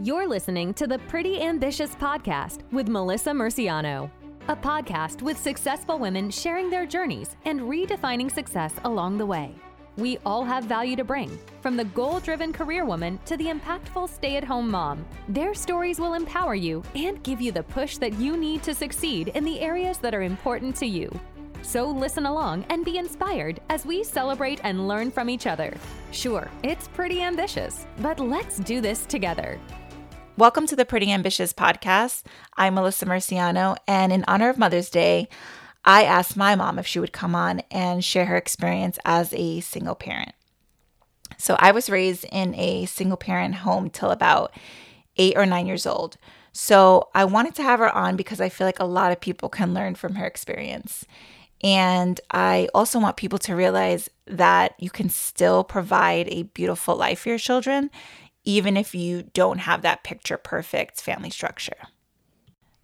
You're listening to the Pretty Ambitious Podcast with Melissa Murciano, a podcast with successful women sharing their journeys and redefining success along the way. We all have value to bring, from the goal driven career woman to the impactful stay at home mom. Their stories will empower you and give you the push that you need to succeed in the areas that are important to you. So listen along and be inspired as we celebrate and learn from each other. Sure, it's pretty ambitious, but let's do this together. Welcome to the Pretty Ambitious podcast. I'm Melissa Murciano, and in honor of Mother's Day, I asked my mom if she would come on and share her experience as a single parent. So I was raised in a single parent home till about eight or nine years old. So I wanted to have her on because I feel like a lot of people can learn from her experience. And I also want people to realize that you can still provide a beautiful life for your children, even if you don't have that picture perfect family structure.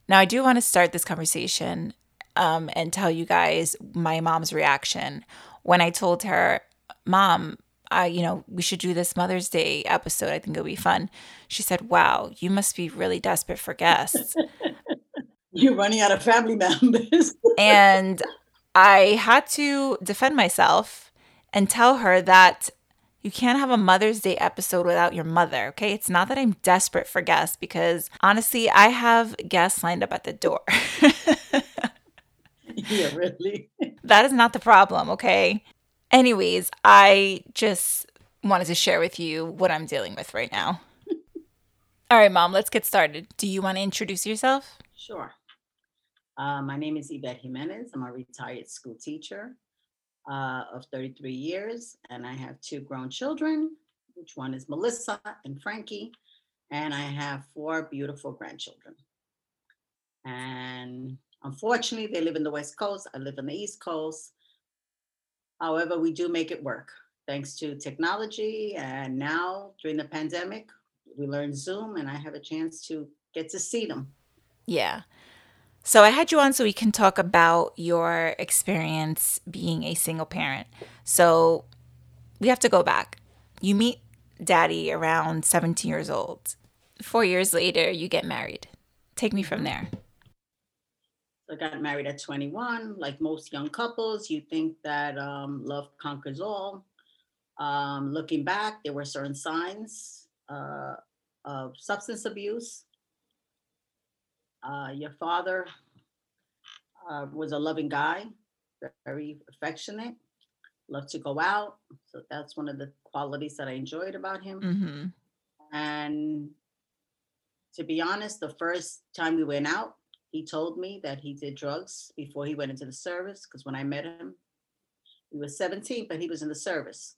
Now, I do want to start this conversation um, and tell you guys my mom's reaction when I told her, Mom, I, you know, we should do this Mother's Day episode. I think it'll be fun. She said, Wow, you must be really desperate for guests. You're running out of family members. and I had to defend myself and tell her that you can't have a Mother's Day episode without your mother, okay? It's not that I'm desperate for guests because honestly, I have guests lined up at the door. yeah, really. that is not the problem, okay? Anyways, I just wanted to share with you what I'm dealing with right now. All right, mom, let's get started. Do you want to introduce yourself? Sure. Uh, my name is Yvette Jimenez. I'm a retired school teacher uh, of 33 years, and I have two grown children, which one is Melissa and Frankie, and I have four beautiful grandchildren. And unfortunately, they live in the West Coast. I live on the East Coast. However, we do make it work thanks to technology. And now during the pandemic, we learned Zoom, and I have a chance to get to see them. Yeah. So I had you on so we can talk about your experience being a single parent. So we have to go back. You meet daddy around 17 years old. Four years later, you get married. Take me from there. I got married at 21. Like most young couples, you think that um, love conquers all. Um, looking back, there were certain signs uh, of substance abuse uh, your father uh, was a loving guy, very affectionate, loved to go out. So that's one of the qualities that I enjoyed about him. Mm-hmm. And to be honest, the first time we went out, he told me that he did drugs before he went into the service. Because when I met him, he was 17, but he was in the service.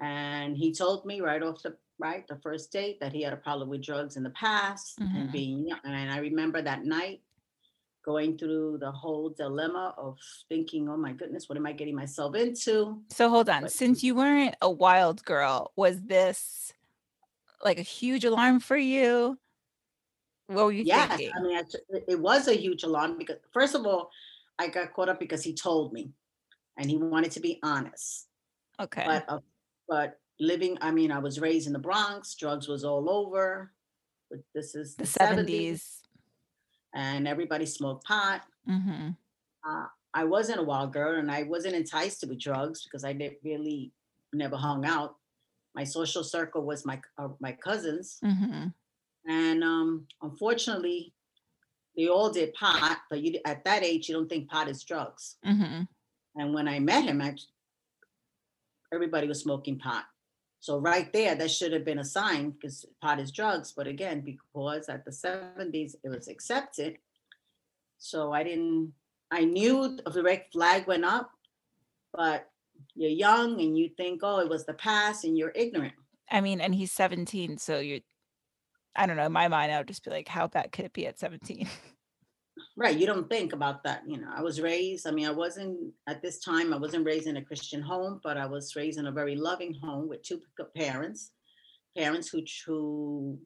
And he told me right off the right the first date that he had a problem with drugs in the past mm-hmm. and being and i remember that night going through the whole dilemma of thinking oh my goodness what am i getting myself into? So hold on but, since you weren't a wild girl was this like a huge alarm for you? What were you yes, thinking? i mean it was a huge alarm because first of all i got caught up because he told me and he wanted to be honest. Okay. But uh, but living i mean i was raised in the bronx drugs was all over but this is the, the 70s. 70s. and everybody smoked pot mm-hmm. uh, i wasn't a wild girl and i wasn't enticed to be drugs because i didn't really never hung out my social circle was my uh, my cousins mm-hmm. and um, unfortunately they all did pot but you at that age you don't think pot is drugs mm-hmm. and when i met him I, everybody was smoking pot so right there, that should have been a sign because pot is drugs. But again, because at the 70s it was accepted. So I didn't, I knew the red flag went up, but you're young and you think, oh, it was the past and you're ignorant. I mean, and he's 17. So you're, I don't know, in my mind, I would just be like, how bad could it be at 17? right you don't think about that you know i was raised i mean i wasn't at this time i wasn't raised in a christian home but i was raised in a very loving home with two parents parents who who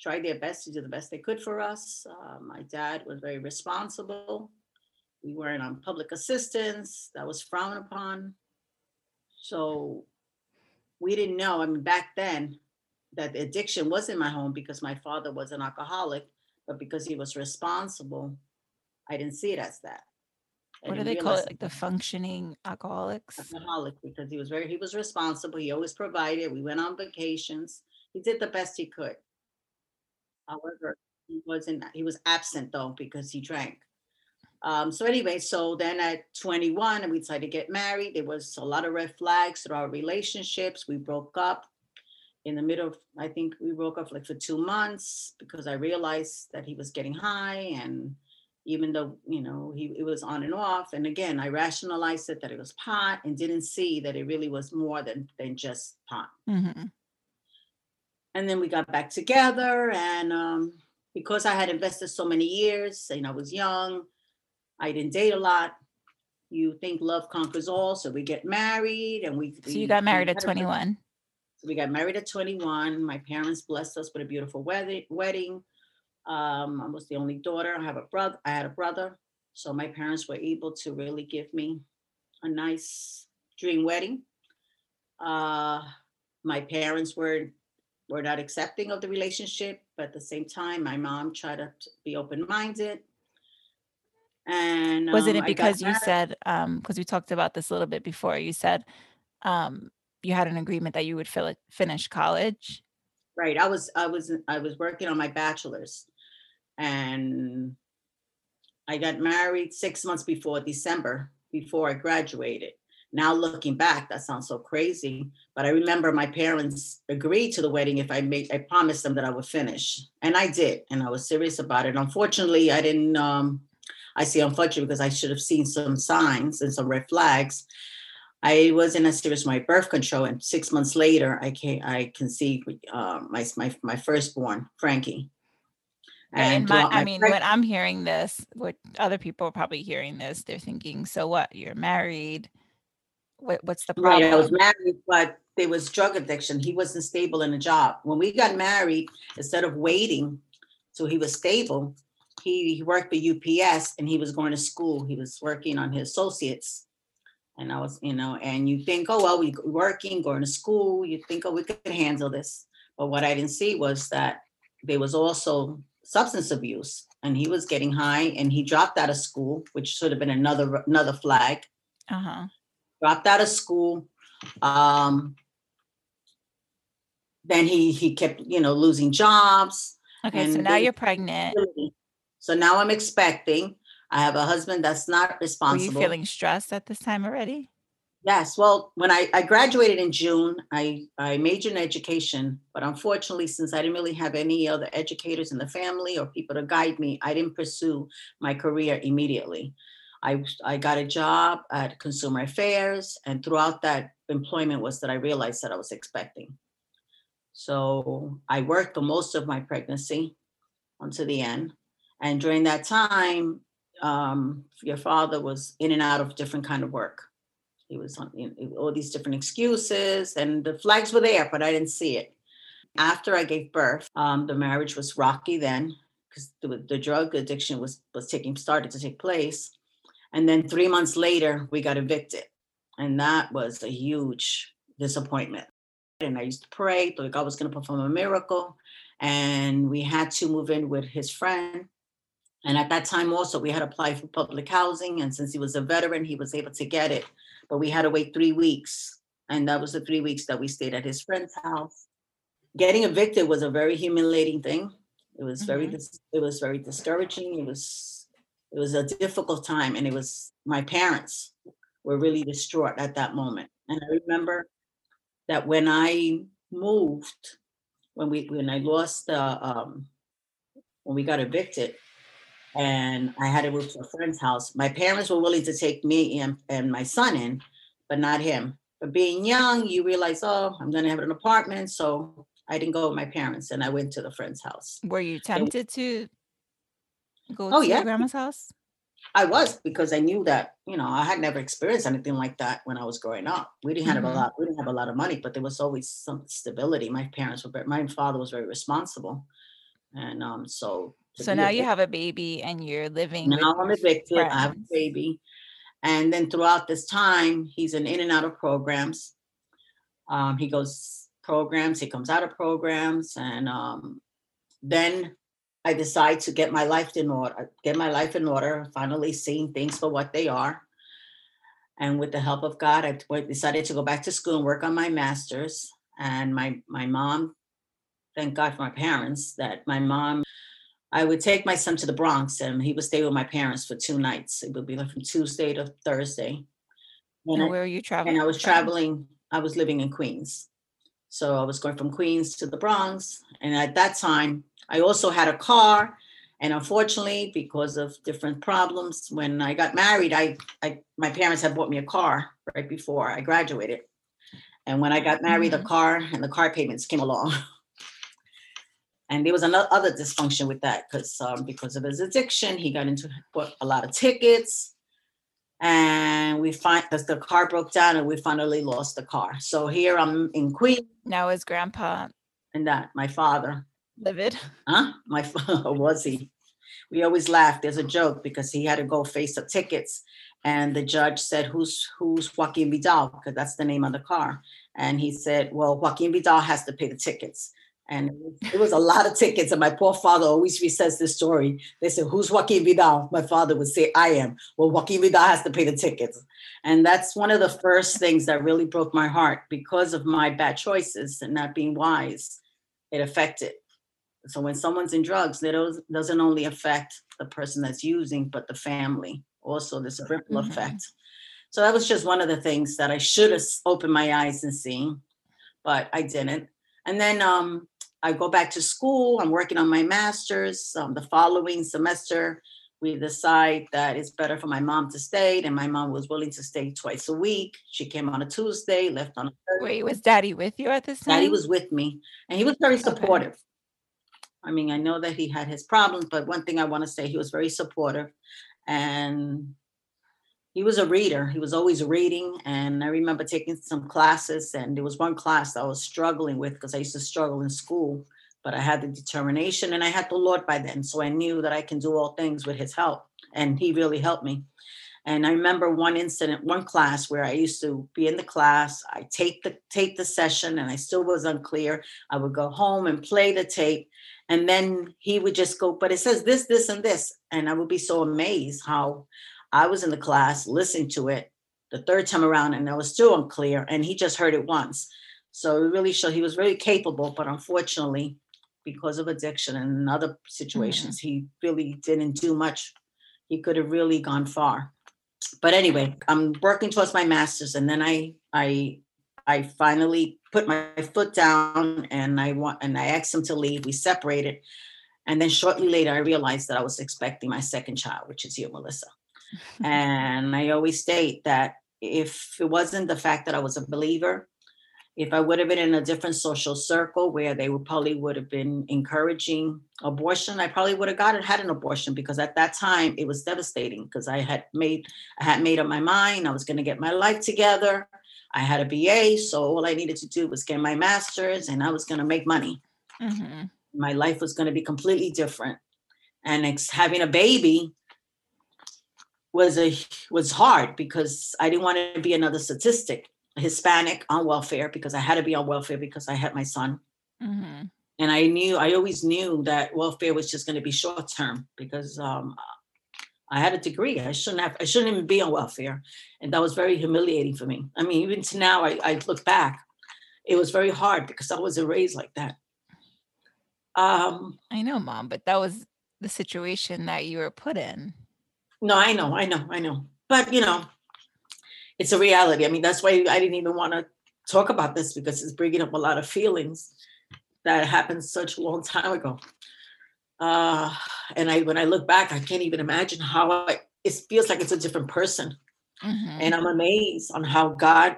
tried their best to do the best they could for us uh, my dad was very responsible we weren't on public assistance that was frowned upon so we didn't know i mean back then that addiction was in my home because my father was an alcoholic, but because he was responsible, I didn't see it as that. I what do they call it? Like the functioning alcoholics? Alcoholic because he was very he was responsible. He always provided. We went on vacations. He did the best he could. However, he wasn't he was absent though because he drank. Um, so anyway, so then at 21, we decided to get married. There was a lot of red flags through our relationships. We broke up in the middle of, I think we broke up like for two months because I realized that he was getting high and even though, you know, he it was on and off. And again, I rationalized it that it was pot and didn't see that it really was more than, than just pot. Mm-hmm. And then we got back together and um, because I had invested so many years and I was young, I didn't date a lot. You think love conquers all, so we get married and we. So you got married at 21. So we got married at 21. My parents blessed us with a beautiful wedding. Wedding. Um, I was the only daughter. I have a brother. I had a brother, so my parents were able to really give me a nice dream wedding. Uh, my parents were were not accepting of the relationship, but at the same time, my mom tried to be open minded. And wasn't it um, because you said um because we talked about this a little bit before you said um you had an agreement that you would fill it, finish college right i was i was i was working on my bachelor's and i got married six months before december before i graduated now looking back that sounds so crazy but i remember my parents agreed to the wedding if i made i promised them that i would finish and i did and i was serious about it unfortunately i didn't um I say unfortunately because I should have seen some signs and some red flags. I was in a serious my birth control, and six months later, I can I conceived uh, my my my firstborn, Frankie. And, my, I mean, when I'm hearing this, what other people are probably hearing this, they're thinking, "So what? You're married. What, what's the problem?" Right, I was married, but there was drug addiction. He wasn't stable in a job. When we got married, instead of waiting till he was stable, he, he worked for UPS and he was going to school. He was working on his associates. And I was, you know, and you think, oh, well, we working, going to school. You think, oh, we could handle this. But what I didn't see was that there was also substance abuse and he was getting high and he dropped out of school, which should have been another another flag. Uh-huh. Dropped out of school. Um, then he he kept, you know, losing jobs. Okay, so now you're pregnant. So now I'm expecting. I have a husband that's not responsible. Were you feeling stressed at this time already? Yes. Well, when I, I graduated in June, I, I majored in education, but unfortunately, since I didn't really have any other educators in the family or people to guide me, I didn't pursue my career immediately. I, I got a job at Consumer Affairs, and throughout that employment was that I realized that I was expecting. So I worked for most of my pregnancy until the end. And during that time, um, your father was in and out of different kind of work. He was on you know, all these different excuses, and the flags were there, but I didn't see it. After I gave birth, um, the marriage was rocky then because the, the drug addiction was was taking started to take place, and then three months later we got evicted, and that was a huge disappointment. And I used to pray, thought God was going to perform a miracle, and we had to move in with his friend and at that time also, we had applied for public housing. And since he was a veteran, he was able to get it. But we had to wait three weeks. And that was the three weeks that we stayed at his friend's house. Getting evicted was a very humiliating thing. It was very mm-hmm. it was very discouraging. It was it was a difficult time. And it was my parents were really distraught at that moment. And I remember that when I moved, when we when I lost uh, um, when we got evicted, and I had to move to a friend's house. My parents were willing to take me and, and my son in, but not him. But being young, you realize, oh, I'm going to have an apartment. So I didn't go with my parents and I went to the friend's house. Were you tempted to go oh, to yeah. your grandma's house? I was because I knew that, you know, I had never experienced anything like that when I was growing up. We didn't mm-hmm. have a mm-hmm. lot, we didn't have a lot of money, but there was always some stability. My parents were, my father was very responsible. And um, so so now you have a baby and you're living. Now I'm evicted. Friends. I have a baby. And then throughout this time, he's in in and out of programs. Um, he goes programs. He comes out of programs, and um, then I decide to get my life in order. Get my life in order. Finally, seeing things for what they are. And with the help of God, I decided to go back to school and work on my master's. And my my mom, thank God for my parents, that my mom I would take my son to the Bronx and he would stay with my parents for two nights. It would be like from Tuesday to Thursday. And, and where I, are you traveling? And I was traveling, I was living in Queens. So I was going from Queens to the Bronx. And at that time, I also had a car. And unfortunately, because of different problems, when I got married, I, I my parents had bought me a car right before I graduated. And when I got married, mm-hmm. the car and the car payments came along. and there was another dysfunction with that because um, because of his addiction, he got into a lot of tickets, and we find that the car broke down, and we finally lost the car. So here I'm in Queens. Now is Grandpa and that my father livid? Huh? My father was he? We always laugh. There's a joke because he had to go face the tickets, and the judge said, "Who's who's Joaquin Vidal?" Because that's the name of the car, and he said, "Well, Joaquin Vidal has to pay the tickets." And it was a lot of tickets. And my poor father always resets this story. They said, Who's Joaquin Vidal? My father would say, I am. Well, Joaquin Vidal has to pay the tickets. And that's one of the first things that really broke my heart because of my bad choices and not being wise. It affected. So when someone's in drugs, it doesn't only affect the person that's using, but the family. Also, there's a ripple mm-hmm. effect. So that was just one of the things that I should have opened my eyes and seen, but I didn't. And then um, I go back to school. I'm working on my master's. Um, the following semester, we decide that it's better for my mom to stay, and my mom was willing to stay twice a week. She came on a Tuesday, left on a Thursday. Wait, was Daddy with you at this time? Daddy was with me, and he was very supportive. Okay. I mean, I know that he had his problems, but one thing I want to say, he was very supportive, and he was a reader. He was always reading. And I remember taking some classes, and there was one class I was struggling with because I used to struggle in school, but I had the determination and I had the Lord by then. So I knew that I can do all things with his help. And he really helped me. And I remember one incident, one class where I used to be in the class, I take the tape the session and I still was unclear. I would go home and play the tape. And then he would just go, but it says this, this, and this. And I would be so amazed how I was in the class listening to it the third time around and I was still unclear and he just heard it once. So it really showed he was very capable, but unfortunately, because of addiction and other situations, mm-hmm. he really didn't do much. He could have really gone far. But anyway, I'm working towards my master's and then I I I finally put my foot down and I want and I asked him to leave. We separated. And then shortly later, I realized that I was expecting my second child, which is you, Melissa and I always state that if it wasn't the fact that I was a believer, if I would have been in a different social circle where they would probably would have been encouraging abortion, I probably would have got gotten had an abortion because at that time it was devastating because I had made I had made up my mind I was going to get my life together. I had a BA, so all I needed to do was get my master's, and I was going to make money. Mm-hmm. My life was going to be completely different, and having a baby was a was hard because I didn't want to be another statistic, Hispanic on welfare because I had to be on welfare because I had my son. Mm-hmm. And I knew I always knew that welfare was just going to be short term because um, I had a degree. I shouldn't have. I shouldn't even be on welfare, and that was very humiliating for me. I mean, even to now, I, I look back, it was very hard because I wasn't raised like that. Um, I know, mom, but that was the situation that you were put in. No, I know, I know, I know. But you know, it's a reality. I mean, that's why I didn't even want to talk about this because it's bringing up a lot of feelings that happened such a long time ago. Uh, and I, when I look back, I can't even imagine how I, it feels like it's a different person. Mm-hmm. And I'm amazed on how God,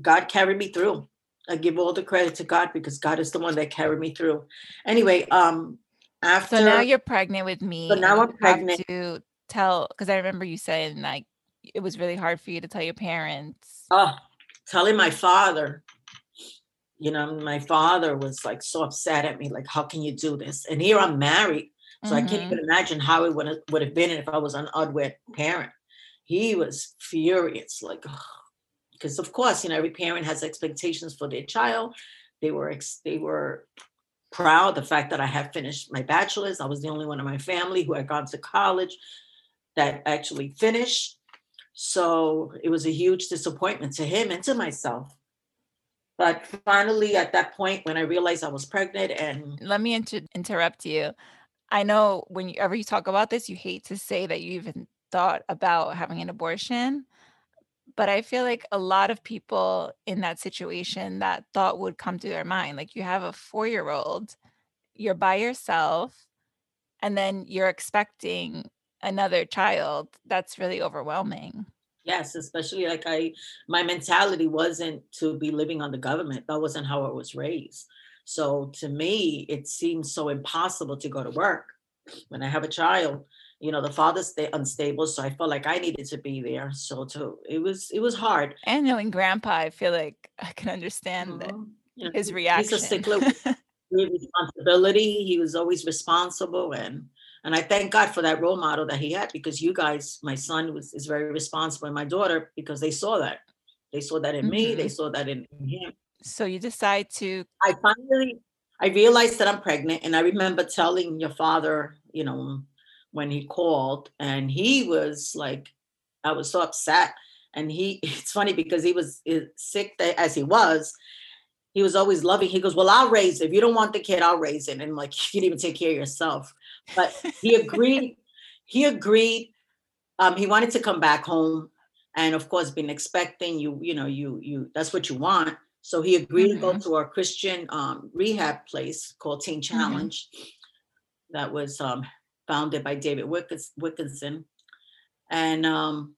God carried me through. I give all the credit to God because God is the one that carried me through. Anyway, um, after so now you're pregnant with me. So now I'm pregnant. To tell because I remember you saying like it was really hard for you to tell your parents. Oh, telling my father. You know, my father was like so upset at me, like, how can you do this? And here I'm married. So mm-hmm. I can't even mm-hmm. imagine how it would have, would have been if I was an unwed parent. He was furious, like, because of course, you know, every parent has expectations for their child. they were ex- they were proud the fact that I had finished my bachelor's. I was the only one in my family who had gone to college that actually finished. So it was a huge disappointment to him and to myself. But finally, at that point, when I realized I was pregnant, and let me inter- interrupt you. I know whenever you talk about this, you hate to say that you even thought about having an abortion. But I feel like a lot of people in that situation, that thought would come to their mind. Like you have a four year old, you're by yourself, and then you're expecting another child. That's really overwhelming. Yes, especially like I, my mentality wasn't to be living on the government. That wasn't how I was raised. So to me, it seems so impossible to go to work when I have a child. You know, the father's stay unstable, so I felt like I needed to be there. So to it was it was hard. And knowing grandpa, I feel like I can understand mm-hmm. you know, his reaction. He's a stickler responsibility. He was always responsible and and I thank God for that role model that he had because you guys, my son was is very responsible and my daughter because they saw that. They saw that in mm-hmm. me, they mm-hmm. saw that in, in him. So you decide to I finally I realized that I'm pregnant and I remember telling your father, you know, when he called and he was like I was so upset and he it's funny because he was sick as he was he was always loving. He goes, Well, I'll raise it. If you don't want the kid, I'll raise it. And like, you can even take care of yourself. But he agreed. he agreed. Um, he wanted to come back home. And of course, been expecting you, you know, you, you, that's what you want. So he agreed mm-hmm. to go mm-hmm. to our Christian um, rehab place called Teen mm-hmm. Challenge mm-hmm. that was um, founded by David Wilkerson. And um,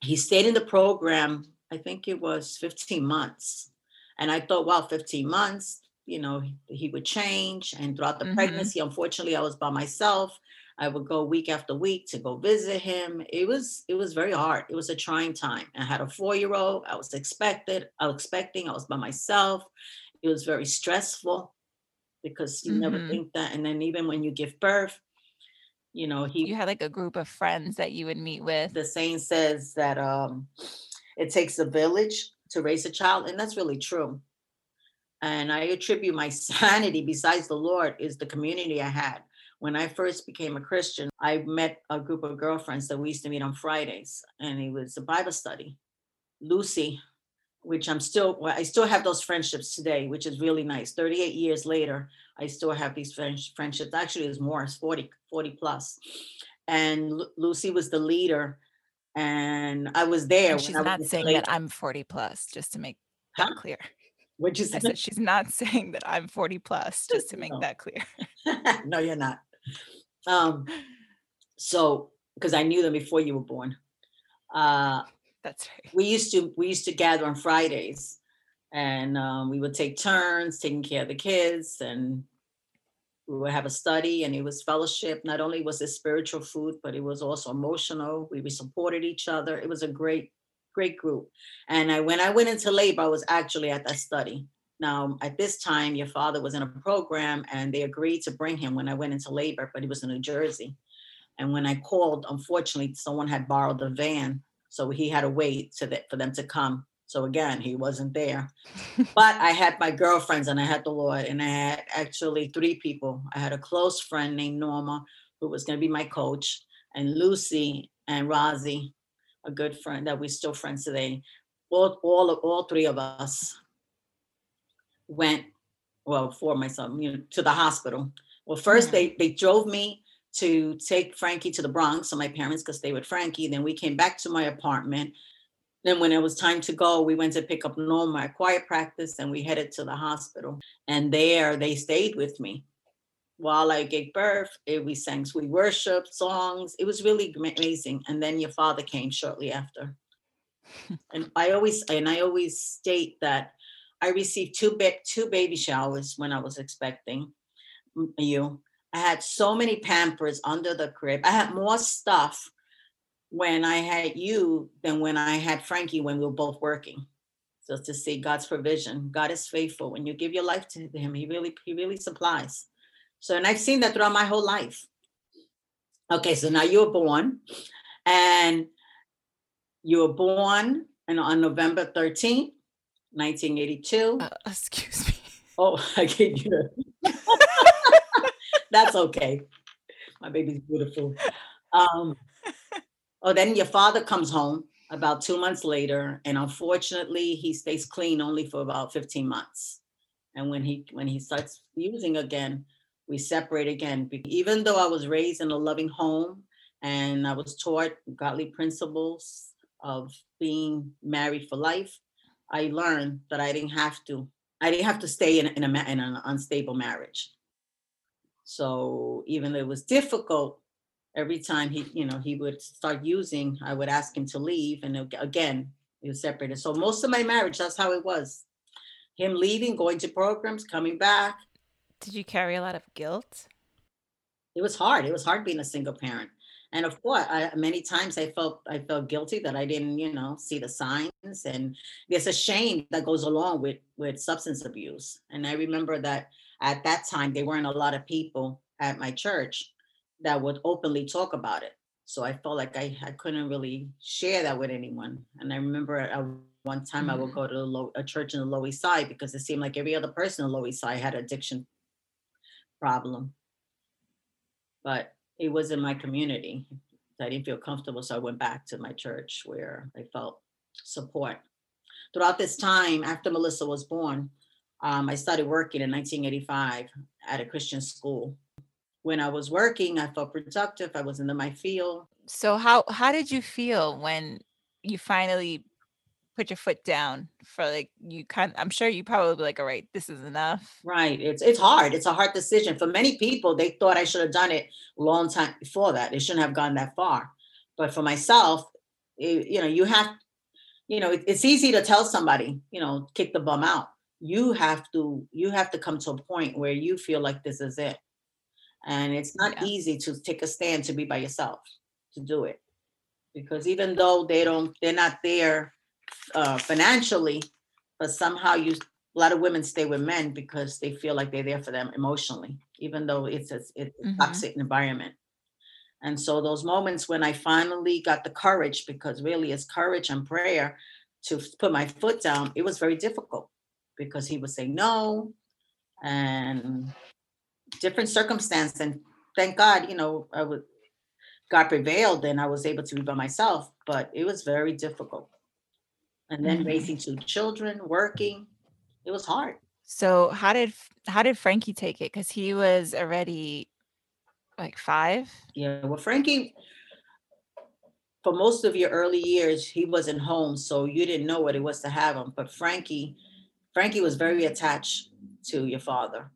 he stayed in the program, I think it was 15 months and I thought, wow, 15 months, you know, he would change. And throughout the mm-hmm. pregnancy, unfortunately, I was by myself. I would go week after week to go visit him. It was it was very hard. It was a trying time. I had a four year old. I was expected. I was expecting. I was by myself. It was very stressful because you mm-hmm. never think that. And then even when you give birth, you know, he you had like a group of friends that you would meet with. The saying says that um, it takes a village to raise a child. And that's really true. And I attribute my sanity, besides the Lord, is the community I had. When I first became a Christian, I met a group of girlfriends that we used to meet on Fridays, and it was a Bible study. Lucy, which I'm still, I still have those friendships today, which is really nice. 38 years later, I still have these friendships. Actually, it's more, it's 40, 40 plus. And Lucy was the leader and I was there. And she's not saying that I'm 40 plus, just to make that huh? clear. What is I said she's not saying that I'm 40 plus, just to make no. that clear. no, you're not. Um, so because I knew them before you were born. Uh, That's right. We used to we used to gather on Fridays, and um, we would take turns taking care of the kids and we would have a study and it was fellowship. Not only was it spiritual food, but it was also emotional. We, we supported each other. It was a great, great group. And I, when I went into labor, I was actually at that study. Now, at this time, your father was in a program and they agreed to bring him when I went into labor, but he was in New Jersey. And when I called, unfortunately, someone had borrowed the van. So he had to wait to the, for them to come. So again, he wasn't there. but I had my girlfriends and I had the Lord, and I had actually three people. I had a close friend named Norma, who was going to be my coach, and Lucy and Rosie, a good friend that we're still friends today. All, all, all three of us went, well, for myself, you know, to the hospital. Well, 1st mm-hmm. they they drove me to take Frankie to the Bronx, so my parents could stay with Frankie. Then we came back to my apartment then when it was time to go, we went to pick up Norma at quiet practice and we headed to the hospital. And there they stayed with me while I gave birth. It, we sang sweet worship songs. It was really amazing. And then your father came shortly after. and I always and I always state that I received two ba- two baby showers when I was expecting you. I had so many pampers under the crib. I had more stuff when I had you than when I had Frankie when we were both working. So to see God's provision, God is faithful. When you give your life to Him, He really, He really supplies. So, and I've seen that throughout my whole life. Okay, so now you were born, and you were born and on November 13th, 1982. Uh, excuse me. Oh, I gave you. That's okay. My baby's beautiful. Um, oh, then your father comes home about two months later, and unfortunately, he stays clean only for about 15 months. And when he when he starts using again, we separate again. Even though I was raised in a loving home and I was taught godly principles of being married for life, I learned that I didn't have to. I didn't have to stay in, in, a, in an unstable marriage. So even though it was difficult, every time he, you know, he would start using, I would ask him to leave, and again, he was separated. So most of my marriage, that's how it was. Him leaving, going to programs, coming back. Did you carry a lot of guilt? It was hard. It was hard being a single parent and of course I, many times i felt i felt guilty that i didn't you know see the signs and there's a shame that goes along with with substance abuse and i remember that at that time there weren't a lot of people at my church that would openly talk about it so i felt like i, I couldn't really share that with anyone and i remember at one time mm-hmm. i would mm-hmm. go to low, a church in the lower east side because it seemed like every other person in the lower east side had addiction problem but it was in my community. I didn't feel comfortable, so I went back to my church where I felt support. Throughout this time, after Melissa was born, um, I started working in 1985 at a Christian school. When I was working, I felt productive. I was in my field. So how how did you feel when you finally put your foot down for like you kind i'm sure you probably like all right this is enough right it's it's hard it's a hard decision for many people they thought i should have done it a long time before that it shouldn't have gone that far but for myself it, you know you have you know it, it's easy to tell somebody you know kick the bum out you have to you have to come to a point where you feel like this is it and it's not yeah. easy to take a stand to be by yourself to do it because even though they don't they're not there uh, financially, but somehow you a lot of women stay with men because they feel like they're there for them emotionally, even though it's a, it's a mm-hmm. toxic environment. And so those moments when I finally got the courage, because really it's courage and prayer to put my foot down, it was very difficult because he would say no and different circumstance. And thank God, you know, I would God prevailed and I was able to be by myself, but it was very difficult and then mm-hmm. raising two children, working. It was hard. So how did how did Frankie take it? Because he was already like five. Yeah, well, Frankie, for most of your early years, he wasn't home, so you didn't know what it was to have him. But Frankie, Frankie was very attached to your father.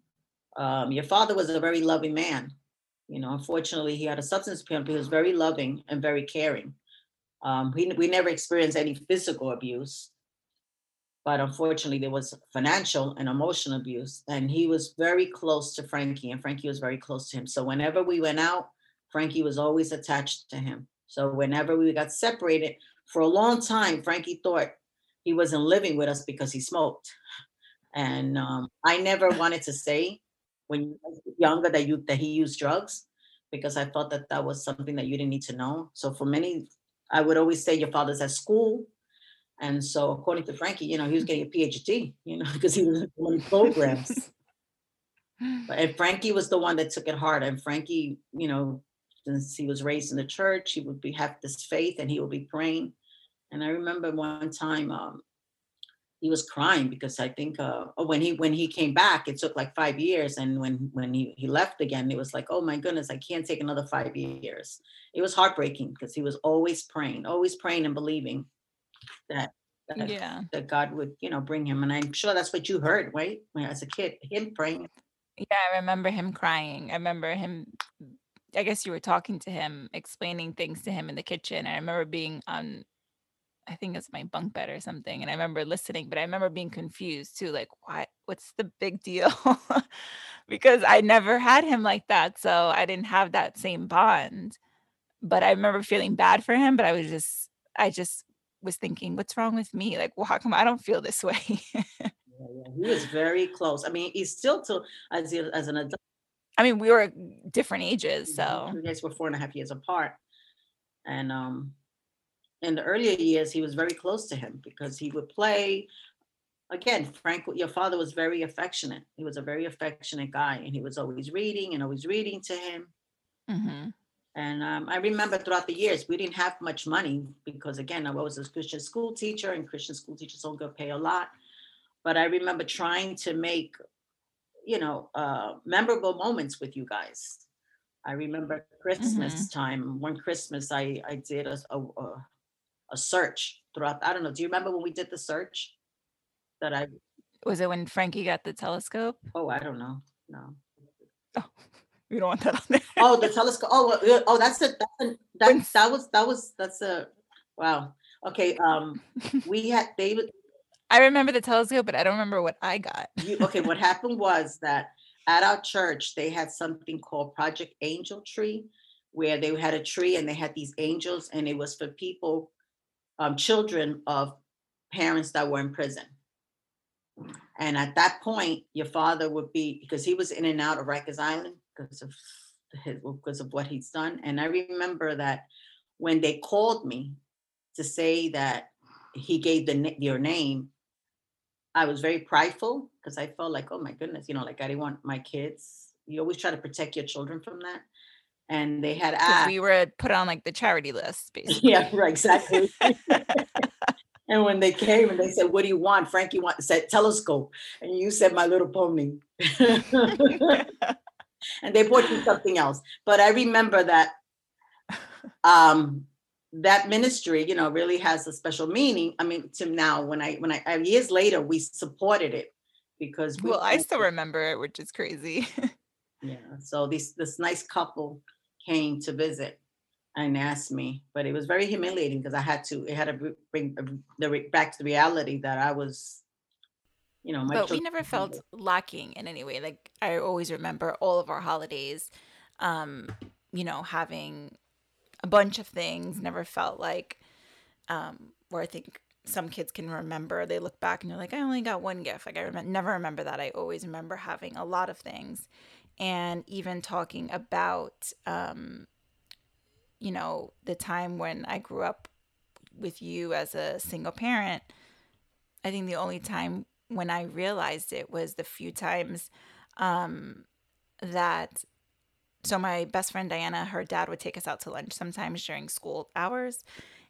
Um, your father was a very loving man. You know, unfortunately, he had a substance abuse. He was very loving and very caring. Um, we, we never experienced any physical abuse, but unfortunately, there was financial and emotional abuse. And he was very close to Frankie, and Frankie was very close to him. So whenever we went out, Frankie was always attached to him. So whenever we got separated, for a long time, Frankie thought he wasn't living with us because he smoked. And um, I never wanted to say when you younger that you that he used drugs because I thought that that was something that you didn't need to know. So for many I would always say your father's at school. And so according to Frankie, you know, he was getting a PhD, you know, because he was in programs. and Frankie was the one that took it hard. And Frankie, you know, since he was raised in the church, he would be have this faith and he would be praying. And I remember one time um, he was crying because I think uh, oh, when he when he came back, it took like five years, and when when he he left again, it was like, oh my goodness, I can't take another five years. It was heartbreaking because he was always praying, always praying and believing that that, yeah. that God would you know bring him, and I'm sure that's what you heard, right? As a kid, him praying. Yeah, I remember him crying. I remember him. I guess you were talking to him, explaining things to him in the kitchen. I remember being on I think it's my bunk bed or something. And I remember listening, but I remember being confused too, like, what what's the big deal? because I never had him like that. So I didn't have that same bond. But I remember feeling bad for him, but I was just I just was thinking, what's wrong with me? Like, well, how come I don't feel this way? yeah, yeah. He was very close. I mean, he's still to as as an adult. I mean, we were different ages, so you guys were four and a half years apart. And um in the earlier years, he was very close to him because he would play again, Frank, your father was very affectionate. He was a very affectionate guy, and he was always reading and always reading to him. Mm-hmm. And um, I remember throughout the years, we didn't have much money because, again, I was a Christian school teacher, and Christian school teachers don't get paid a lot. But I remember trying to make, you know, uh, memorable moments with you guys. I remember Christmas mm-hmm. time. One Christmas, I I did a, a a search throughout. I don't know. Do you remember when we did the search? That I was it when Frankie got the telescope? Oh, I don't know. No. Oh, we don't want that on there. oh, the telescope. Oh, oh, that's it. That's a, that, that was that was that's a wow. Okay. Um, we had David. I remember the telescope, but I don't remember what I got. you, okay, what happened was that at our church they had something called Project Angel Tree, where they had a tree and they had these angels, and it was for people, um, children of parents that were in prison. And at that point, your father would be because he was in and out of Rikers Island because of his because of what he's done. And I remember that when they called me to say that he gave the your name, I was very prideful because I felt like, oh my goodness, you know, like I didn't want my kids. You always try to protect your children from that. And they had asked. We were put on like the charity list, basically. Yeah, right, exactly. And when they came and they said, "What do you want?" Frankie want, said, "Telescope," and you said, "My Little Pony." and they bought you something else. But I remember that um, that ministry, you know, really has a special meaning. I mean, to now, when I when I uh, years later, we supported it because we well, I still remember it, which is crazy. yeah. So this this nice couple came to visit and asked me, but it was very humiliating because I had to, it had to bring the back to the reality that I was, you know, my. But we never felt lacking in any way. Like I always remember all of our holidays, um, you know, having a bunch of things. Never felt like, um, where I think some kids can remember. They look back and they're like, I only got one gift. Like I remember, never remember that. I always remember having a lot of things, and even talking about. Um, you know, the time when I grew up with you as a single parent, I think the only time when I realized it was the few times um, that. So, my best friend Diana, her dad would take us out to lunch sometimes during school hours.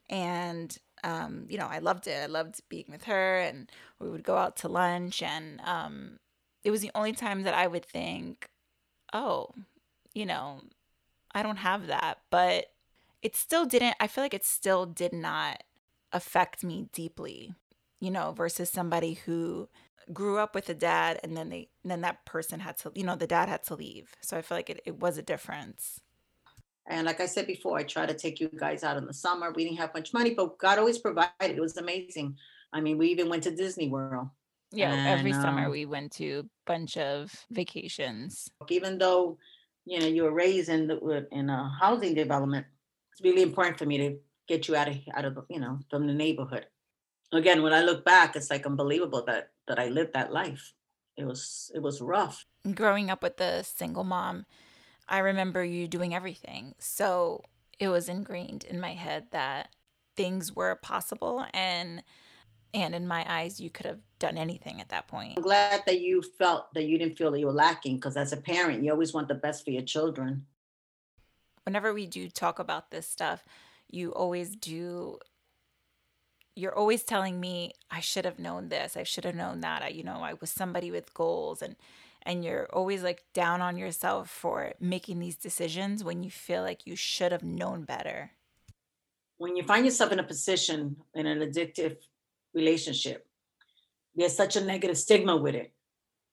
And, um, you know, I loved it. I loved being with her, and we would go out to lunch. And um, it was the only time that I would think, oh, you know, I don't have that. But it still didn't, I feel like it still did not affect me deeply, you know, versus somebody who grew up with a dad and then they, and then that person had to, you know, the dad had to leave. So I feel like it, it was a difference. And like I said before, I try to take you guys out in the summer. We didn't have much money, but God always provided. It was amazing. I mean, we even went to Disney World. Yeah, and, every summer um, we went to a bunch of vacations. Even though, you know, you were raised in the, in a housing development, it's really important for me to get you out of out of you know from the neighborhood. Again when i look back it's like unbelievable that that i lived that life. It was it was rough. Growing up with the single mom i remember you doing everything. So it was ingrained in my head that things were possible and and in my eyes you could have done anything at that point i'm glad that you felt that you didn't feel that you were lacking because as a parent you always want the best for your children whenever we do talk about this stuff, you always do you're always telling me I should have known this, I should have known that. I, you know, I was somebody with goals and and you're always like down on yourself for making these decisions when you feel like you should have known better. When you find yourself in a position in an addictive relationship, there's such a negative stigma with it.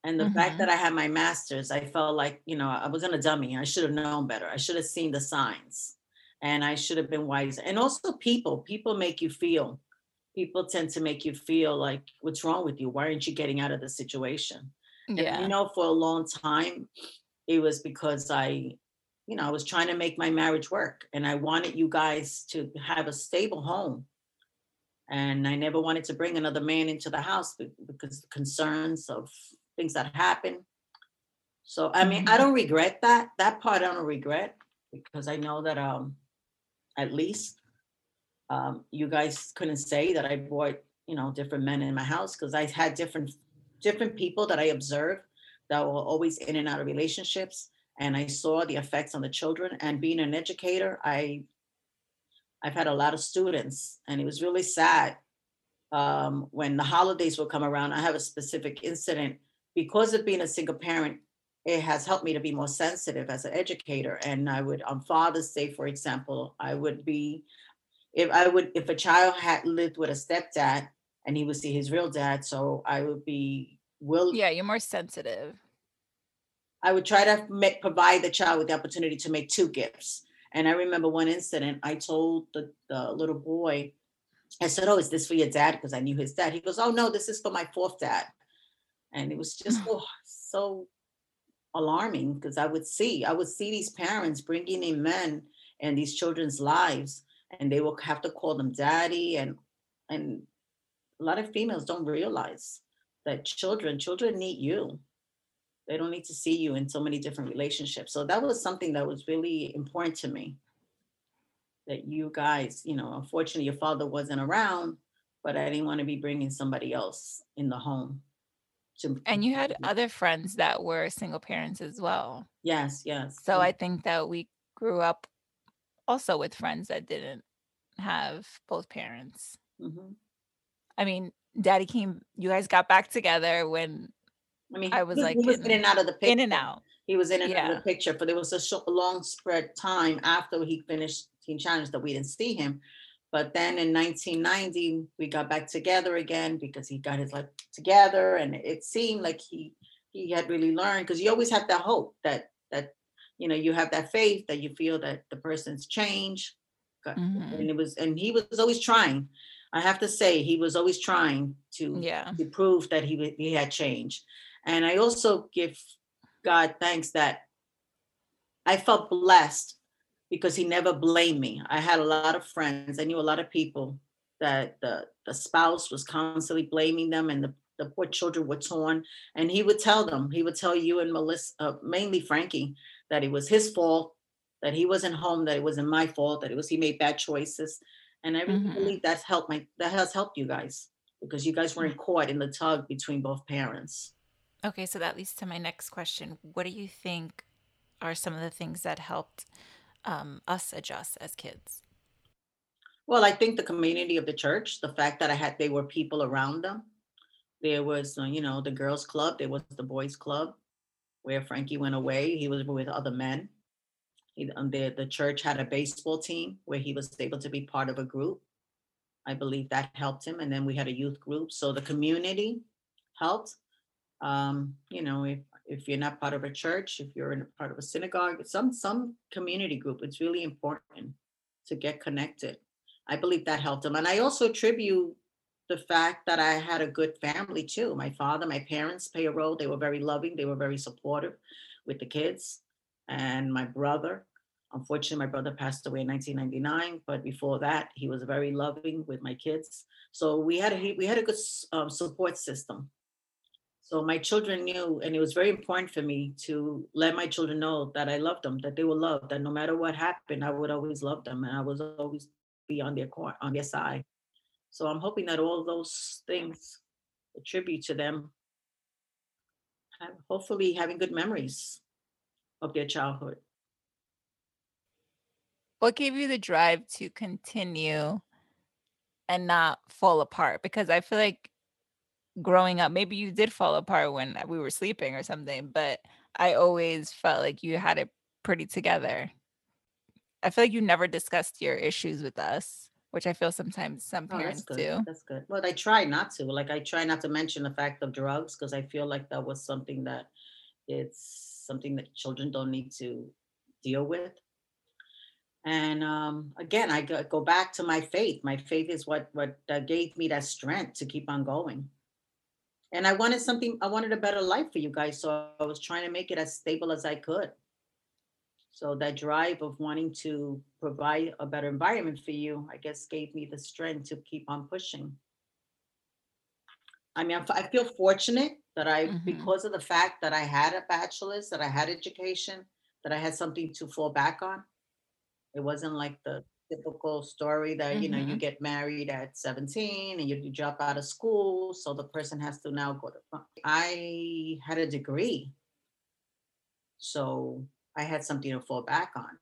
And the mm-hmm. fact that I had my master's, I felt like, you know, I wasn't a dummy. I should have known better. I should have seen the signs and I should have been wiser. And also, people, people make you feel, people tend to make you feel like, what's wrong with you? Why aren't you getting out of the situation? Yeah. And, you know, for a long time, it was because I, you know, I was trying to make my marriage work and I wanted you guys to have a stable home. And I never wanted to bring another man into the house because of concerns of things that happen. So I mean, I mm-hmm. don't regret that. That part I don't regret because I know that um at least um you guys couldn't say that I brought you know, different men in my house because I had different different people that I observed that were always in and out of relationships. And I saw the effects on the children. And being an educator, I I've had a lot of students, and it was really sad um, when the holidays will come around. I have a specific incident because of being a single parent. It has helped me to be more sensitive as an educator. And I would, on Father's Day, for example, I would be, if I would, if a child had lived with a stepdad, and he would see his real dad. So I would be will. Yeah, you're more sensitive. I would try to make, provide the child with the opportunity to make two gifts. And I remember one incident. I told the, the little boy, I said, "Oh, is this for your dad?" Because I knew his dad. He goes, "Oh no, this is for my fourth dad." And it was just so so alarming because I would see I would see these parents bringing in men and these children's lives, and they will have to call them daddy and and a lot of females don't realize that children children need you they don't need to see you in so many different relationships. So that was something that was really important to me. That you guys you know unfortunately your father wasn't around but i didn't want to be bringing somebody else in the home to and you had other friends that were single parents as well. Yes yes. So i think that we grew up also with friends that didn't have both parents. Mm-hmm. I mean, Daddy came. You guys got back together when I mean, I was he, like he was in, in, and out of the picture. In and out. He was in and yeah. out of the picture, but there was a short, long spread time after he finished Teen Challenge that we didn't see him. But then in 1990, we got back together again because he got his life together, and it seemed like he he had really learned because you always have that hope that that you know you have that faith that you feel that the person's changed, mm-hmm. and it was and he was always trying I have to say he was always trying to yeah to prove that he he had changed, and I also give God thanks that I felt blessed because he never blamed me. I had a lot of friends. I knew a lot of people that the the spouse was constantly blaming them, and the the poor children were torn. And he would tell them, he would tell you and Melissa, uh, mainly Frankie, that it was his fault, that he wasn't home, that it wasn't my fault, that it was he made bad choices. And I really mm-hmm. believe that's helped my that has helped you guys because you guys weren't caught in the tug between both parents. Okay, so that leads to my next question. What do you think are some of the things that helped um, us adjust as kids? Well, I think the community of the church, the fact that I had they were people around them. There was, uh, you know, the girls' club. There was the boys' club, where Frankie went away. He was with other men. He, um, the, the church had a baseball team where he was able to be part of a group. I believe that helped him. And then we had a youth group. So the community helped. Um, you know, if, if you're not part of a church, if you're in a part of a synagogue, some some community group, it's really important to get connected. I believe that helped him. And I also attribute the fact that I had a good family too. My father, my parents play a role. They were very loving, they were very supportive with the kids and my brother. Unfortunately, my brother passed away in 1999, but before that, he was very loving with my kids. So we had a we had a good um, support system. So my children knew, and it was very important for me to let my children know that I loved them, that they were loved, that no matter what happened, I would always love them, and I was always be on their court, on their side. So I'm hoping that all those things attribute to them, hopefully having good memories of their childhood. What gave you the drive to continue and not fall apart? Because I feel like growing up, maybe you did fall apart when we were sleeping or something, but I always felt like you had it pretty together. I feel like you never discussed your issues with us, which I feel sometimes some parents oh, do. That's good. Well, I try not to. Like I try not to mention the fact of drugs because I feel like that was something that it's something that children don't need to deal with. And um, again, I go, go, back to my faith. My faith is what what uh, gave me that strength to keep on going. And I wanted something. I wanted a better life for you guys, so I was trying to make it as stable as I could. So that drive of wanting to provide a better environment for you, I guess, gave me the strength to keep on pushing. I mean, I feel fortunate that I, mm-hmm. because of the fact that I had a bachelor's, that I had education, that I had something to fall back on. It wasn't like the typical story that mm-hmm. you know you mm-hmm. get married at 17 and you, you drop out of school so the person has to now go to i had a degree so i had something to fall back on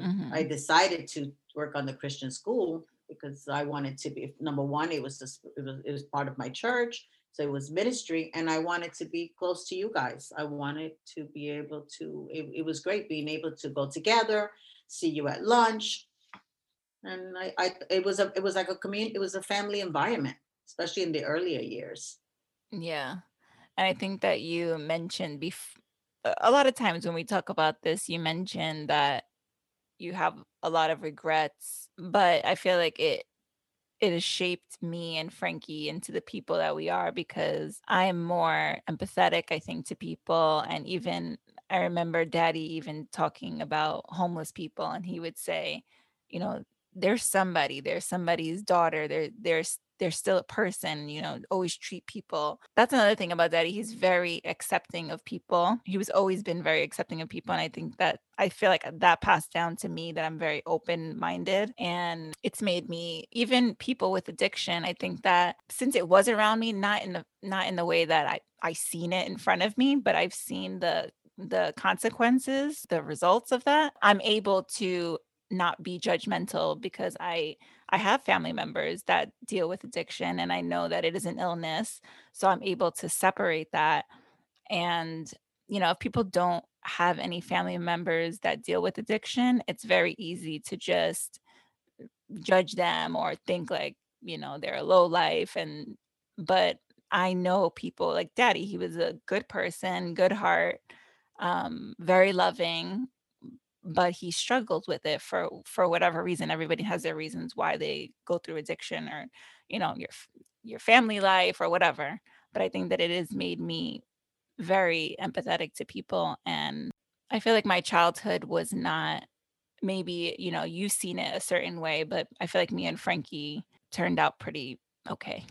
mm-hmm. i decided to work on the christian school because i wanted to be number one it was just it was, it was part of my church so it was ministry and i wanted to be close to you guys i wanted to be able to it, it was great being able to go together see you at lunch and I, I it was a it was like a community it was a family environment especially in the earlier years yeah and i think that you mentioned bef- a lot of times when we talk about this you mentioned that you have a lot of regrets but i feel like it it has shaped me and Frankie into the people that we are because I'm more empathetic, I think, to people. And even I remember daddy even talking about homeless people, and he would say, you know, there's somebody, there's somebody's daughter, there there's they're still a person, you know, always treat people. That's another thing about daddy. He's very accepting of people. He was always been very accepting of people. And I think that I feel like that passed down to me that I'm very open minded. And it's made me, even people with addiction, I think that since it was around me, not in the not in the way that I, I seen it in front of me, but I've seen the the consequences, the results of that, I'm able to not be judgmental because I I have family members that deal with addiction and I know that it is an illness. So I'm able to separate that. And, you know, if people don't have any family members that deal with addiction, it's very easy to just judge them or think like, you know, they're a low life. And, but I know people like daddy, he was a good person, good heart, um, very loving but he struggles with it for for whatever reason everybody has their reasons why they go through addiction or you know your your family life or whatever but i think that it has made me very empathetic to people and i feel like my childhood was not maybe you know you've seen it a certain way but i feel like me and frankie turned out pretty okay.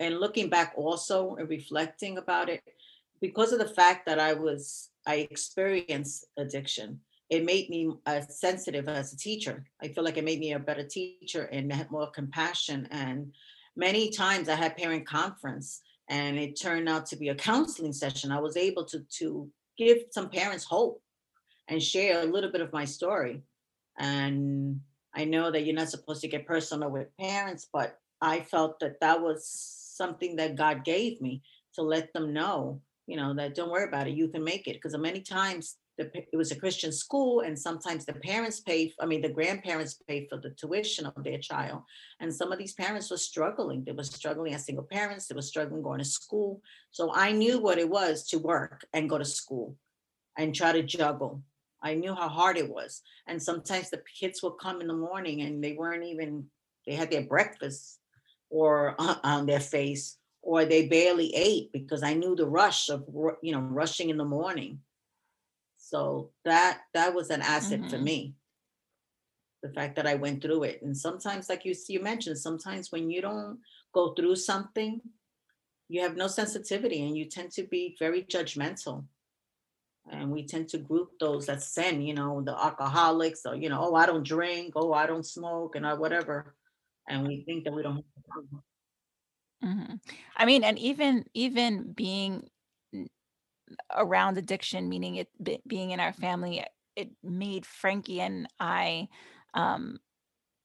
And looking back also and reflecting about it because of the fact that i was i experienced addiction it made me uh, sensitive as a teacher. I feel like it made me a better teacher and had more compassion. And many times I had parent conference and it turned out to be a counseling session. I was able to, to give some parents hope and share a little bit of my story. And I know that you're not supposed to get personal with parents, but I felt that that was something that God gave me to let them know, you know, that don't worry about it, you can make it. Because many times the, it was a Christian school, and sometimes the parents pay, I mean, the grandparents pay for the tuition of their child. And some of these parents were struggling. They were struggling as single parents, they were struggling going to school. So I knew what it was to work and go to school and try to juggle. I knew how hard it was. And sometimes the kids would come in the morning and they weren't even, they had their breakfast or uh, on their face, or they barely ate because I knew the rush of, you know, rushing in the morning so that that was an asset mm-hmm. for me. The fact that I went through it. And sometimes, like you you mentioned, sometimes when you don't go through something, you have no sensitivity and you tend to be very judgmental. And we tend to group those that sin, you know, the alcoholics, or you know, oh, I don't drink, oh, I don't smoke, and I whatever. And we think that we don't Mm-hmm. I mean, and even even being around addiction, meaning it be, being in our family, it made Frankie and I um,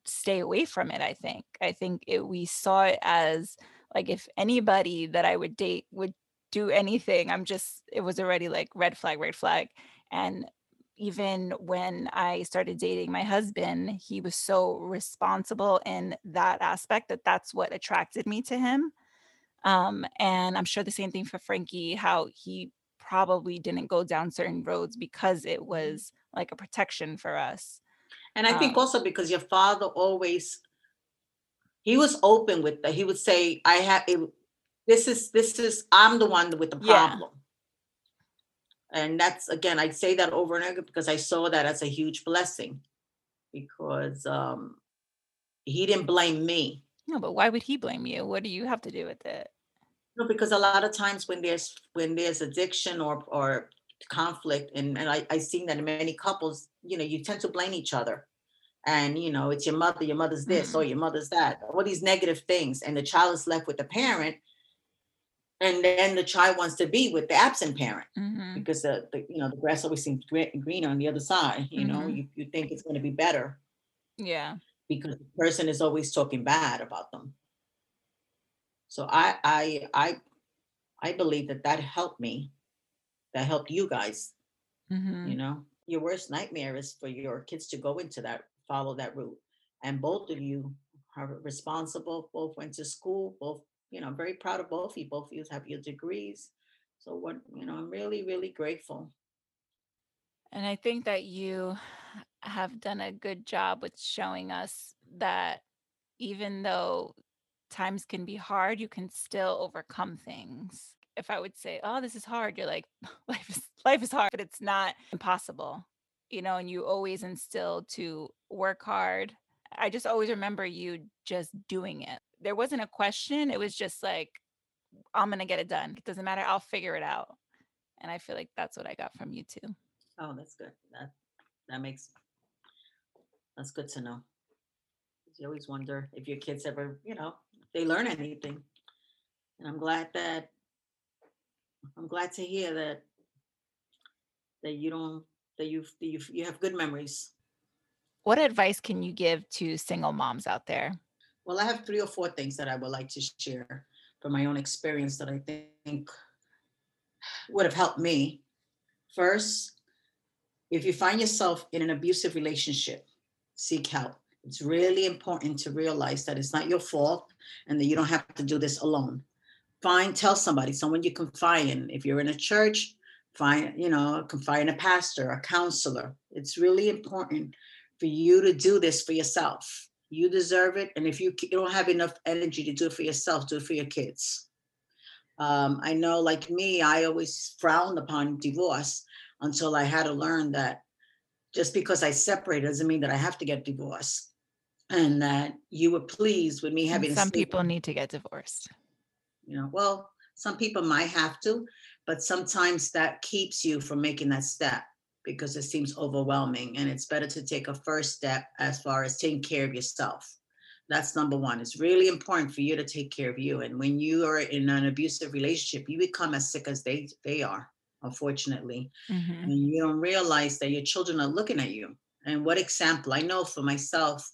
stay away from it. I think. I think it, we saw it as like if anybody that I would date would do anything, I'm just. It was already like red flag, red flag, and even when I started dating my husband, he was so responsible in that aspect that that's what attracted me to him. Um, and I'm sure the same thing for Frankie, how he probably didn't go down certain roads because it mm-hmm. was like a protection for us. And I think um, also because your father always he was open with that. He would say, I have it, this is this is I'm the one with the problem. Yeah. And that's again, I say that over and over because I saw that as a huge blessing because um he didn't blame me. No, but why would he blame you? What do you have to do with it? No, because a lot of times when there's when there's addiction or or conflict, and, and I, I've seen that in many couples, you know, you tend to blame each other. and you know it's your mother your mother's this or mm-hmm. your mother's that all these negative things and the child is left with the parent and then the child wants to be with the absent parent mm-hmm. because the, the, you know the grass always seems greener on the other side you mm-hmm. know you, you think it's going to be better yeah because the person is always talking bad about them so i i i i believe that that helped me that helped you guys mm-hmm. you know your worst nightmare is for your kids to go into that follow that route and both of you are responsible both went to school both you know, I'm very proud of both of you. Both of you have your degrees. So what, you know, I'm really, really grateful. And I think that you have done a good job with showing us that even though times can be hard, you can still overcome things. If I would say, "Oh, this is hard," you're like, "Life is life is hard, but it's not impossible." You know, and you always instill to work hard. I just always remember you just doing it there wasn't a question. It was just like, I'm gonna get it done. It doesn't matter. I'll figure it out. And I feel like that's what I got from you too. Oh, that's good. That that makes that's good to know. You always wonder if your kids ever, you know, they learn anything. And I'm glad that I'm glad to hear that that you don't that you you you have good memories. What advice can you give to single moms out there? Well, I have three or four things that I would like to share from my own experience that I think would have helped me. First, if you find yourself in an abusive relationship, seek help. It's really important to realize that it's not your fault and that you don't have to do this alone. Find, tell somebody, someone you confide in. If you're in a church, find, you know, confide in a pastor, a counselor. It's really important for you to do this for yourself you deserve it. And if you, don't have enough energy to do it for yourself, do it for your kids. Um, I know, like me, I always frowned upon divorce until I had to learn that just because I separate doesn't mean that I have to get divorced. And that you were pleased with me having. some people need to get divorced. You know, well, some people might have to, but sometimes that keeps you from making that step because it seems overwhelming and it's better to take a first step as far as taking care of yourself that's number one it's really important for you to take care of you and when you are in an abusive relationship you become as sick as they they are unfortunately mm-hmm. and you don't realize that your children are looking at you and what example i know for myself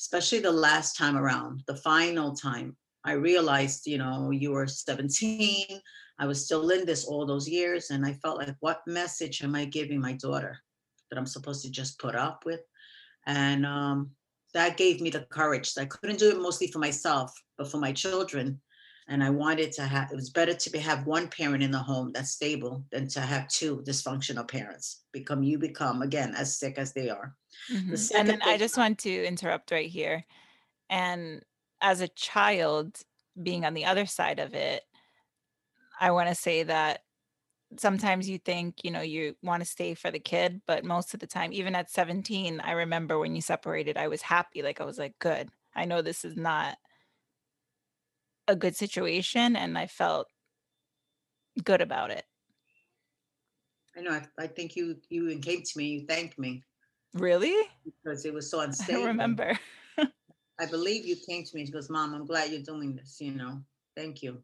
especially the last time around the final time i realized you know you were 17 I was still in this all those years, and I felt like, what message am I giving my daughter that I'm supposed to just put up with? And um, that gave me the courage. I couldn't do it mostly for myself, but for my children. And I wanted to have. It was better to be, have one parent in the home that's stable than to have two dysfunctional parents. Become you become again as sick as they are. Mm-hmm. The and then I just want to interrupt right here. And as a child, being on the other side of it, I want to say that sometimes you think, you know, you want to stay for the kid, but most of the time, even at 17, I remember when you separated, I was happy. Like, I was like, good. I know this is not a good situation. And I felt good about it. I know. I, I think you you came to me. You thanked me. Really? Because it was so unstable. I remember. I believe you came to me. She goes, "Mom, I'm glad you're doing this. You know, thank you."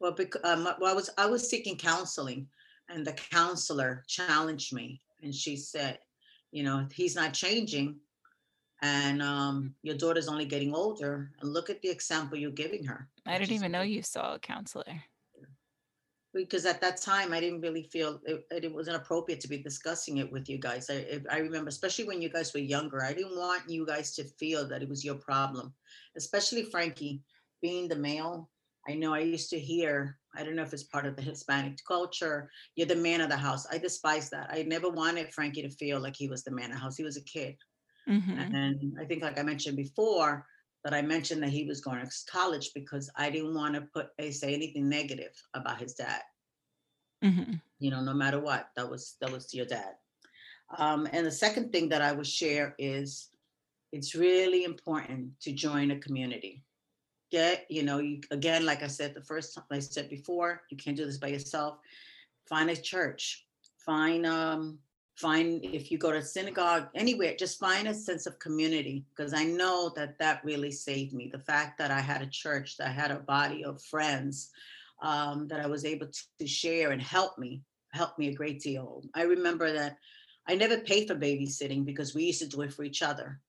Well, because, um, well, I was I was seeking counseling, and the counselor challenged me, and she said, you know, he's not changing, and um, your daughter's only getting older, and look at the example you're giving her. I didn't even know you saw a counselor. Because at that time, I didn't really feel it, it wasn't appropriate to be discussing it with you guys. I, I remember, especially when you guys were younger, I didn't want you guys to feel that it was your problem, especially Frankie, being the male I know I used to hear, I don't know if it's part of the Hispanic culture, you're the man of the house. I despise that. I never wanted Frankie to feel like he was the man of the house. He was a kid. Mm-hmm. And I think, like I mentioned before, that I mentioned that he was going to college because I didn't want to put say anything negative about his dad. Mm-hmm. You know, no matter what, that was that was your dad. Um, and the second thing that I would share is it's really important to join a community get, you know, you again, like I said the first time I said before, you can't do this by yourself. Find a church, find um, find if you go to synagogue anywhere just find a sense of community because i know that that really saved me the fact that i had a church that I had a body of friends um, that i was able to, share and help me helped me a great deal i remember that i never paid for babysitting because we used to do it for each other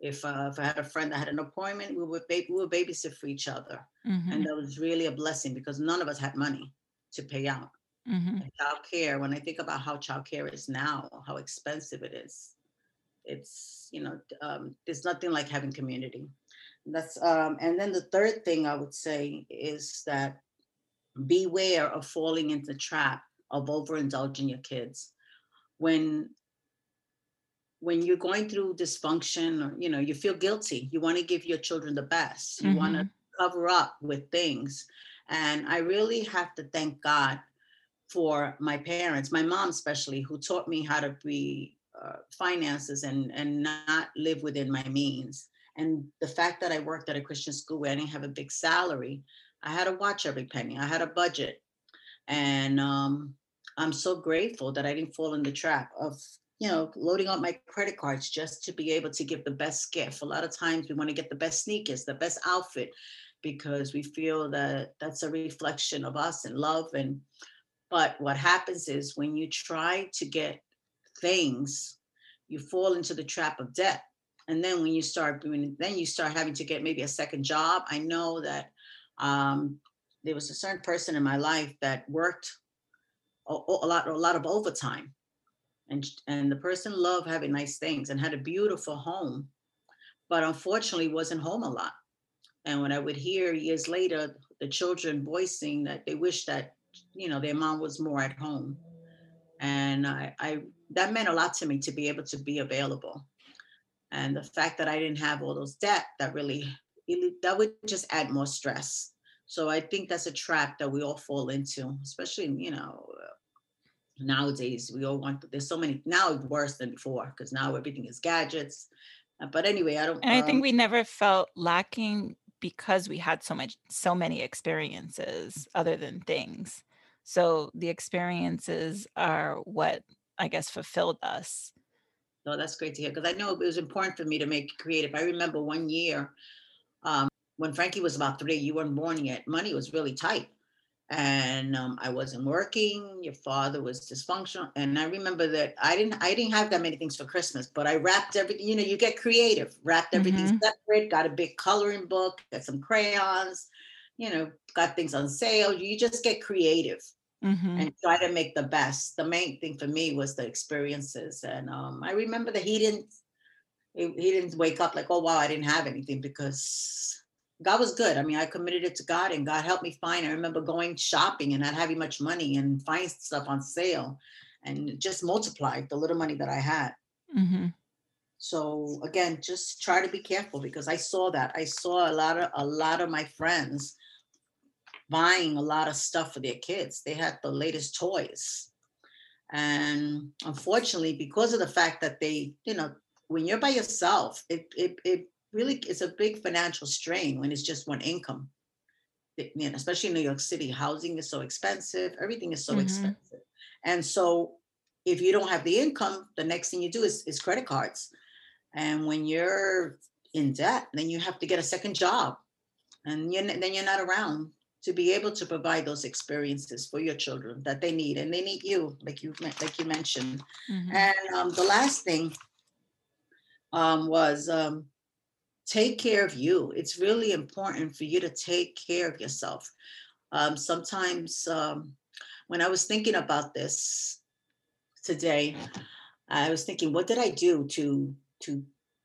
if, uh, if I had a friend that had an appointment, we would, we would babysit for each other. Mm-hmm. And that was really a blessing because none of us had money to pay out. Mm-hmm. Child care, when I think about how child care is now, how expensive it is, it's, you know, um, there's nothing like having community. That's, um, and then the third thing I would say is that beware of falling into the trap of overindulging your kids. When when you're going through dysfunction or you know you feel guilty you want to give your children the best you mm-hmm. want to cover up with things and i really have to thank god for my parents my mom especially who taught me how to be uh, finances and and not live within my means and the fact that i worked at a christian school where i didn't have a big salary i had to watch every penny i had a budget and um, i'm so grateful that i didn't fall in the trap of you know, loading up my credit cards just to be able to give the best gift. A lot of times we want to get the best sneakers, the best outfit, because we feel that that's a reflection of us and love. And but what happens is when you try to get things, you fall into the trap of debt. And then when you start doing, then you start having to get maybe a second job. I know that um, there was a certain person in my life that worked a, a lot, a lot of overtime and and the person loved having nice things and had a beautiful home but unfortunately wasn't home a lot and when i would hear years later the children voicing that they wish that you know their mom was more at home. And i, I that meant a lot to me to be able to be available. And the fact that i didn't have all those debt that really that would just add more stress. So i think that's a trap that we all fall into especially you know nowadays we all want there's so many now it's worse than before because now everything is gadgets. Uh, but anyway i don't and i um, think we never felt lacking because we had so much so many experiences other than things. So the experiences are what i guess fulfilled us. No that's great to hear because i know it was important for me to make creative. I remember one year um, when frankie was about three you weren't born yet. Money was really tight and um, I wasn't working. Your father was dysfunctional, and I remember that I didn't I didn't have that many things for Christmas, but I wrapped everything. You know, you get creative, wrapped everything mm-hmm. separate. Got a big coloring book, got some crayons. You know, got things on sale. You just get creative mm-hmm. and try to make the best. The main thing for me was the experiences, and um, I remember that he didn't he, he didn't wake up like, oh wow, I didn't have anything because God was good. I mean, I committed it to God and God helped me find. I remember going shopping and not having much money and find stuff on sale and just multiplied the little money that I had. Mm-hmm. So again, just try to be careful because I saw that. I saw a lot of a lot of my friends buying a lot of stuff for their kids. They had the latest toys. And unfortunately, because of the fact that they, you know, when you're by yourself, it it it really it's a big financial strain when it's just one income. You know, especially in New York City, housing is so expensive, everything is so mm-hmm. expensive. And so if you don't have the income, the next thing you do is, is credit cards. And when you're in debt, then you have to get a second job. And you then you're not around to be able to provide those experiences for your children that they need and they need you like you like you mentioned mm-hmm. and um, the last thing um, was um, take care of you. It's really important for you to take care of yourself. Um, sometimes, um, when I was thinking about this today, I was thinking, what did I do to to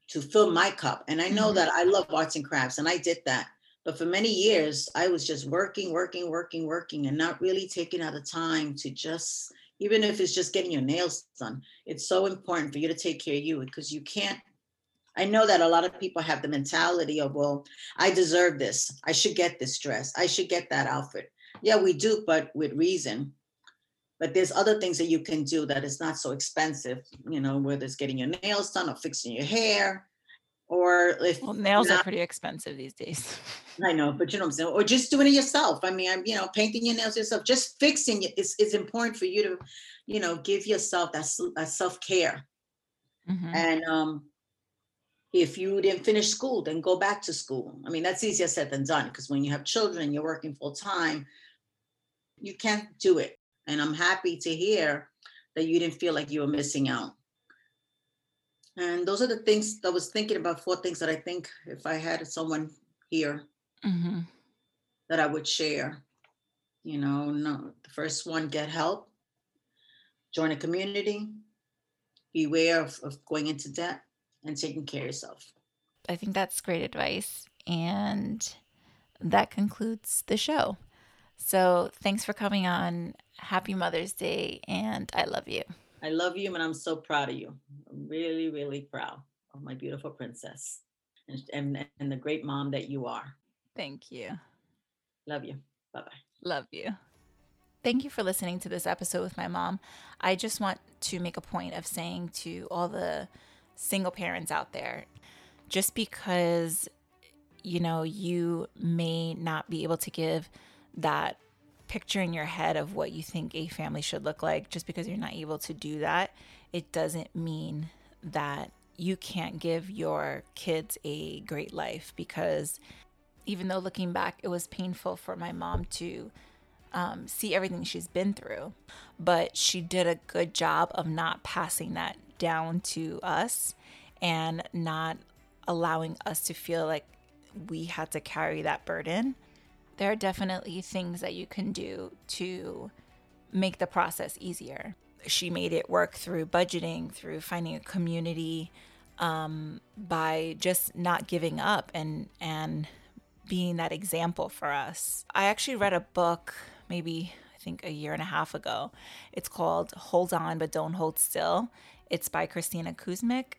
to fill my cup? And I know mm-hmm. that I love arts and crafts, and I did that. But for many years, I was just working, working, working, working, and not really taking out the time to just, even if it's just getting your nails done. It's so important for you to take care of you because you can't I know that a lot of people have the mentality of, well, I deserve this. I should get this dress. I should get that outfit. Yeah, we do, but with reason. But there's other things that you can do that is not so expensive, you know, whether it's getting your nails done or fixing your hair. Or if well, nails not, are pretty expensive these days. I know, but you know what I'm saying? Or just doing it yourself. I mean, I'm, you know, painting your nails yourself, just fixing it is, is important for you to you know, give yourself that, that self care. Mm-hmm. And um, if you didn't finish school, then go back to school. I mean, that's easier said than done because when you have children and you're working full time, you can't do it. And I'm happy to hear that you didn't feel like you were missing out. And those are the things I was thinking about four things that I think if I had someone here mm-hmm. that I would share. You know, no, the first one, get help, join a community, beware of, of going into debt and taking care of yourself. I think that's great advice. And that concludes the show. So thanks for coming on. Happy Mother's Day. And I love you. I love you and I'm so proud of you. I'm really, really proud of my beautiful princess and, and, and the great mom that you are. Thank you. Love you. Bye bye. Love you. Thank you for listening to this episode with my mom. I just want to make a point of saying to all the single parents out there just because you know you may not be able to give that picture in your head of what you think a family should look like just because you're not able to do that it doesn't mean that you can't give your kids a great life because even though looking back it was painful for my mom to um, see everything she's been through but she did a good job of not passing that down to us and not allowing us to feel like we had to carry that burden. There are definitely things that you can do to make the process easier. She made it work through budgeting, through finding a community, um, by just not giving up and and being that example for us. I actually read a book maybe I think a year and a half ago. It's called Hold On But Don't Hold Still. It's by Kristina Kuzmič.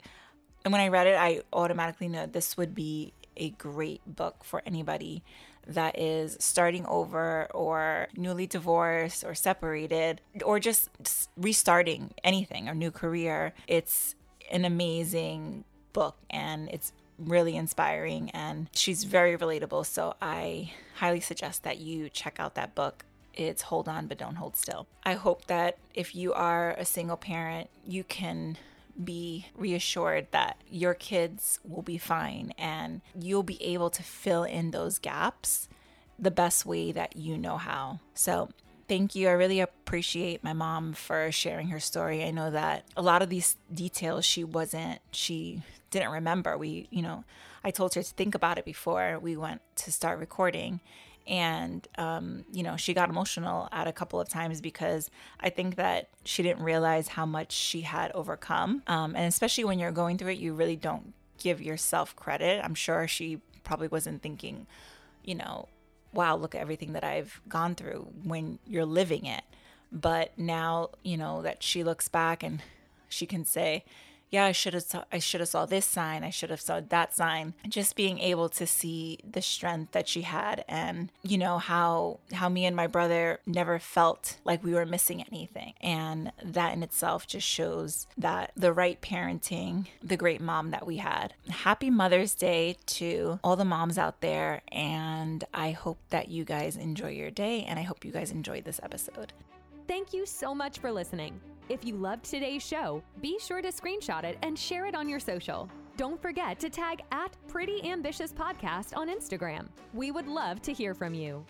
And when I read it, I automatically knew this would be a great book for anybody that is starting over or newly divorced or separated or just restarting anything, or new career. It's an amazing book and it's really inspiring and she's very relatable. So I highly suggest that you check out that book. It's Hold On But Don't Hold Still. I hope that if you are a single parent, you can be reassured that your kids will be fine and you'll be able to fill in those gaps the best way that you know how. So, thank you. I really appreciate my mom for sharing her story. I know that a lot of these details she wasn't, she didn't remember. We, you know, I told her to think about it before we went to start recording and um, you know she got emotional at a couple of times because i think that she didn't realize how much she had overcome. Um, and especially when you're going through it you really don't give yourself credit. I'm sure she probably wasn't thinking you know wow look at everything that i've gone through when you're living it. But now you know that she looks back and she can say yeah, I should have saw, I should have saw this sign, I should have saw that sign. Just being able to see the strength that she had and you know how how me and my brother never felt like we were missing anything. And that in itself just shows that the right parenting, the great mom that we had. Happy Mother's Day to all the moms out there and I hope that you guys enjoy your day and I hope you guys enjoyed this episode. Thank you so much for listening. If you loved today's show, be sure to screenshot it and share it on your social. Don't forget to tag at Pretty Ambitious Podcast on Instagram. We would love to hear from you.